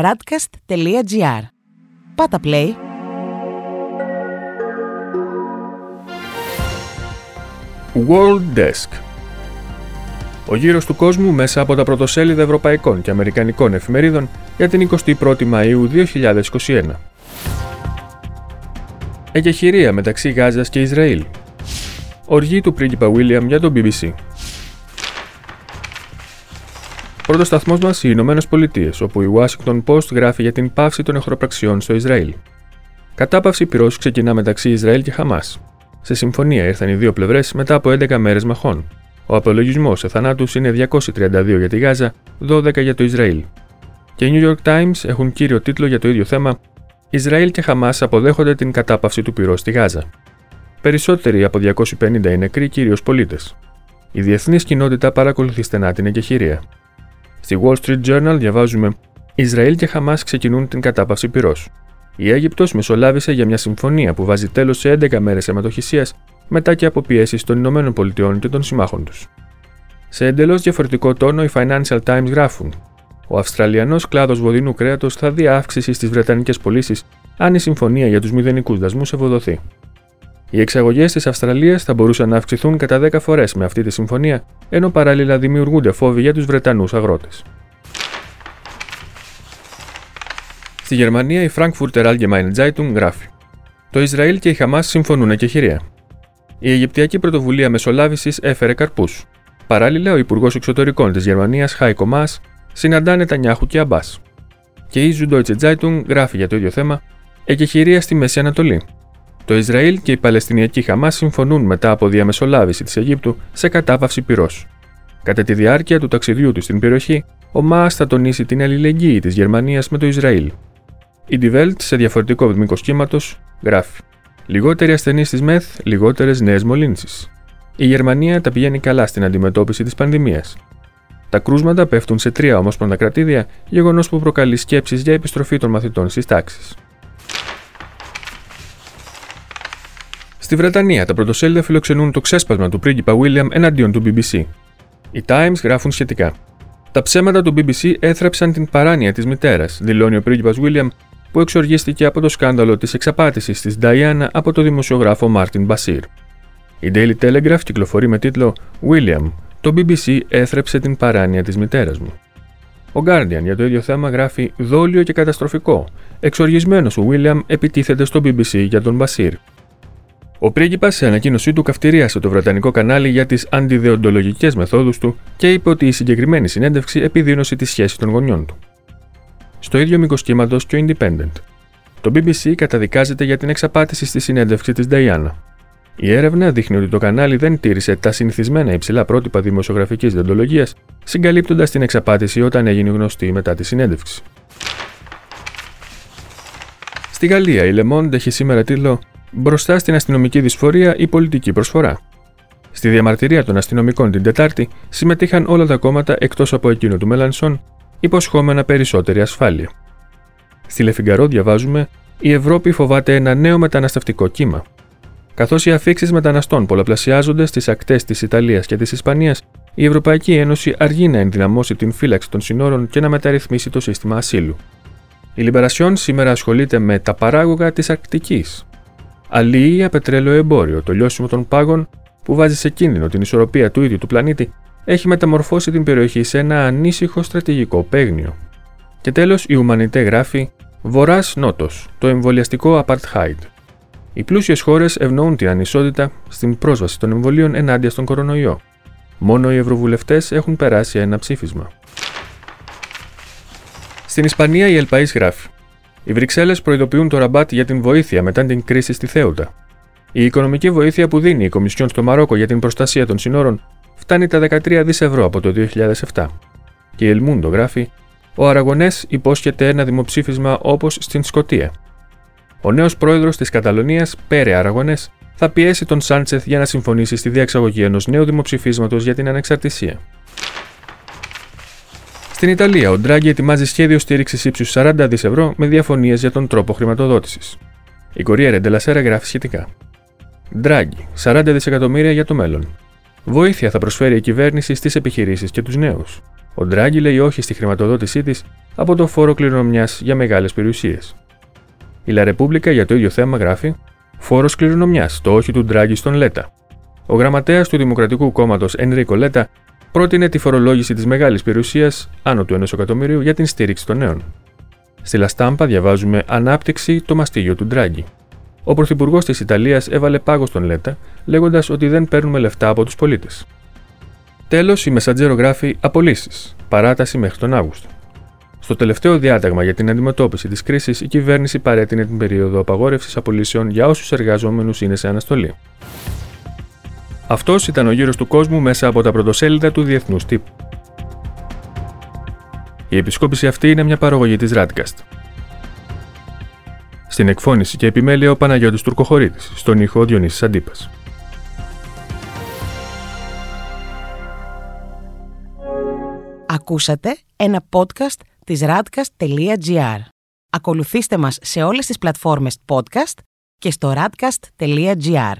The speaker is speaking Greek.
radcast.gr. Πάτα play. World Desk Ο γύρος του κόσμου μέσα από τα πρωτοσέλιδα ευρωπαϊκών και αμερικανικών εφημερίδων για την 21η Μαΐου 2021. Εγκεχηρία μεταξύ Γάζας και Ισραήλ. Οργή του πρίγκιπα William για τον BBC. Πρώτος σταθμός μας οι Ηνωμένες Πολιτείες, όπου η Washington Post γράφει για την πάυση των εχθροπραξιών στο Ισραήλ. Κατάπαυση πυρός ξεκινά μεταξύ Ισραήλ και Χαμάς. Σε συμφωνία ήρθαν οι δύο πλευρές μετά από 11 μέρες μαχών. Ο απολογισμός σε θανάτους είναι 232 για τη Γάζα, 12 για το Ισραήλ. Και οι New York Times έχουν κύριο τίτλο για το ίδιο θέμα Ισραήλ και Χαμάς αποδέχονται την κατάπαυση του πυρός στη Γάζα. Περισσότεροι από 250 είναι νεκροί κυρίως πολίτες. Η διεθνής κοινότητα παρακολουθεί στενά την εγκεχηρία. Στη Wall Street Journal διαβάζουμε Ισραήλ και Χαμάς ξεκινούν την κατάπαυση πυρός. Η Αίγυπτος μεσολάβησε για μια συμφωνία που βάζει τέλος σε 11 μέρες αιματοχυσίας μετά και από πιέσεις των Ηνωμένων Πολιτειών και των συμμάχων τους. Σε εντελώς διαφορετικό τόνο, οι Financial Times γράφουν: Ο Αυστραλιανός κλάδος βοδινού κρέατος θα δει αύξηση στις Βρετανικές πωλήσεις αν η συμφωνία για τους μηδενικούς δασμούς ευοδοθεί. Οι εξαγωγές της Αυστραλίας θα μπορούσαν να αυξηθούν κατά 10 φορές με αυτή τη συμφωνία, ενώ παράλληλα δημιουργούνται φόβοι για τους Βρετανούς αγρότες. Στη Γερμανία, η Frankfurter Allgemeine Zeitung γράφει: Το Ισραήλ και η Χαμάς συμφωνούν και χειρία. Η Αιγυπτιακή πρωτοβουλία μεσολάβησης έφερε καρπούς. Παράλληλα, ο Υπουργός Εξωτερικών της Γερμανίας, Χάικο Μα, συναντάνε τα Νιάχου και Αμπάς. Και η Süddeutsche Zeitung γράφει για το ίδιο θέμα: Εκεχηρία στη Μέση Ανατολή. Το Ισραήλ και η Παλαιστινιακή Χαμάς συμφωνούν μετά από διαμεσολάβηση της Αιγύπτου σε κατάπαυση πυρός. Κατά τη διάρκεια του ταξιδιού του στην περιοχή, ο Μάς θα τονίσει την αλληλεγγύη της Γερμανίας με το Ισραήλ. Η Die Welt, σε διαφορετικό μήκος κύματος, γράφει: Λιγότεροι ασθενείς της ΜΕΘ, λιγότερες νέες μολύνσεις. Η Γερμανία τα πηγαίνει καλά στην αντιμετώπιση της πανδημίας. Τα κρούσματα πέφτουν σε τρία ομόσπονδα κρατήδια, γεγονός που προκαλεί σκέψεις για επιστροφή των μαθητών στις τάξεις. Στη Βρετανία, τα πρωτοσέλιδα φιλοξενούν το ξέσπασμα του πρίγκιπα William εναντίον του BBC. Οι Times γράφουν σχετικά. Τα ψέματα του BBC έθραψαν την παράνοια της μητέρας, δηλώνει ο πρίγκιπας William, που εξοργίστηκε από το σκάνδαλο της εξαπάτησης της Diana από το δημοσιογράφο Μάρτιν Μπασίρ. Η Daily Telegraph κυκλοφορεί με τίτλο William, το BBC έθρεψε την παράνοια της μητέρας μου. Ο Guardian για το ίδιο θέμα γράφει δόλιο και καταστροφικό. Εξοργισμένος ο William επιτίθεται στο BBC για τον Μπασίρ. Ο πρίγκιπας σε ανακοίνωσή του καυτηρίασε το βρετανικό κανάλι για τις αντιδεοντολογικές μεθόδους του και είπε ότι η συγκεκριμένη συνέντευξη επιδίνωσε τη σχέση των γονιών του. Στο ίδιο μήκος κύματος και ο Independent. Το BBC καταδικάζεται για την εξαπάτηση στη συνέντευξη της Diana. Η έρευνα δείχνει ότι το κανάλι δεν τήρησε τα συνηθισμένα υψηλά πρότυπα δημοσιογραφικής διοντολογίας, συγκαλύπτοντας την εξαπάτηση όταν έγινε γνωστή μετά τη συνέντευξη. Στη Γαλλία, η Le Monde έχει σήμερα τίτλο μπροστά στην αστυνομική δυσφορία η πολιτική προσφορά. Στη διαμαρτυρία των αστυνομικών την Τετάρτη συμμετείχαν όλα τα κόμματα εκτός από εκείνο του Μελανσόν, υποσχόμενα περισσότερη ασφάλεια. Στη Λεφιγκαρό διαβάζουμε: Η Ευρώπη φοβάται ένα νέο μεταναστευτικό κύμα. Καθώς οι αφήξεις μεταναστών πολλαπλασιάζονται στις ακτές της Ιταλίας και της Ισπανίας, η Ευρωπαϊκή Ένωση αργεί να ενδυναμώσει την φύλαξη των συνόρων και να μεταρρυθμίσει το σύστημα ασύλου. Η Λιμπερασιόν σήμερα ασχολείται με τα παράγωγα της Αρκτικής, αλληλεία πετρέλαιο εμπόριο, το λιώσιμο των πάγων που βάζει σε κίνδυνο την ισορροπία του ίδιου του πλανήτη, έχει μεταμορφώσει την περιοχή σε ένα ανήσυχο στρατηγικό παίγνιο. Και τέλος, η Ουμανιτέ γράφει Βορρά-Νότο, το εμβολιαστικό apartheid. Οι πλούσιες χώρες ευνοούν την ανισότητα στην πρόσβαση των εμβολίων ενάντια στον κορονοϊό. Μόνο οι ευρωβουλευτές έχουν περάσει ένα ψήφισμα. Στην Ισπανία η Ελπαή γράφει οι Βρυξέλλες προειδοποιούν το ραμπάτ για την βοήθεια μετά την κρίση στη Θέουτα. Η οικονομική βοήθεια που δίνει η Κομισιόν στο Μαρόκο για την προστασία των συνόρων φτάνει τα 13 δις ευρώ από το 2007. Και η Ελμούντο γράφει: Ο Αραγωνές υπόσχεται ένα δημοψήφισμα όπως στην Σκωτία. Ο νέος πρόεδρος της Καταλωνίας, Πέρε Αραγωνές, θα πιέσει τον Σάντσεθ για να συμφωνήσει στη διαξαγωγή ενός νέου δημοψηφίσματος για την ανεξαρτησία. Στην Ιταλία, ο Ντράγκη ετοιμάζει σχέδιο στήριξης ύψους 40 δις ευρώ με διαφωνίες για τον τρόπο χρηματοδότησης. Η Κορία Ντελασέρα γράφει σχετικά. Ντράγκη, 40 δισεκατομμύρια για το μέλλον. Βοήθεια θα προσφέρει η κυβέρνηση στις επιχειρήσεις και τους νέους. Ο Ντράγκη λέει όχι στη χρηματοδότησή της από το φόρο κληρονομιάς για μεγάλες περιουσίες. Η Λα Ρεπούμπλικα για το ίδιο θέμα γράφει Φόρος κληρονομιάς, το όχι του Ντράγκη στον Λέτα. Ο γραμματέας του Δημοκρατικού Κόμματος Ενρίκο Λέτα πρότεινε τη φορολόγηση της μεγάλης περιουσίας άνω του 1 εκατομμυρίου για την στήριξη των νέων. Στη Λαστάμπα διαβάζουμε Ανάπτυξη το μαστίγιο του Ντράγκη. Ο Πρωθυπουργός της Ιταλίας έβαλε πάγος στον Λέτα, λέγοντας ότι δεν παίρνουμε λεφτά από τους πολίτες. Τέλος, η Μεσαντζέρο γράφει Απολύσεις, παράταση μέχρι τον Αύγουστο. Στο τελευταίο διάταγμα για την αντιμετώπιση της κρίσης, η κυβέρνηση παρέτεινε την περίοδο απαγόρευσης απολύσεων για όσους εργαζόμενους είναι σε αναστολή. Αυτός ήταν ο γύρος του κόσμου μέσα από τα πρωτοσέλιδα του διεθνούς τύπου. Η επισκόπηση αυτή είναι μια παραγωγή της Radcast. Στην εκφώνηση και επιμέλεια ο Παναγιώτης Τουρκοχωρίτης, στον ήχο Διονύσης Αντίπας. Ακούσατε ένα podcast της radcast.gr. Ακολουθήστε μας σε όλες τις πλατφόρμες podcast και στο radcast.gr.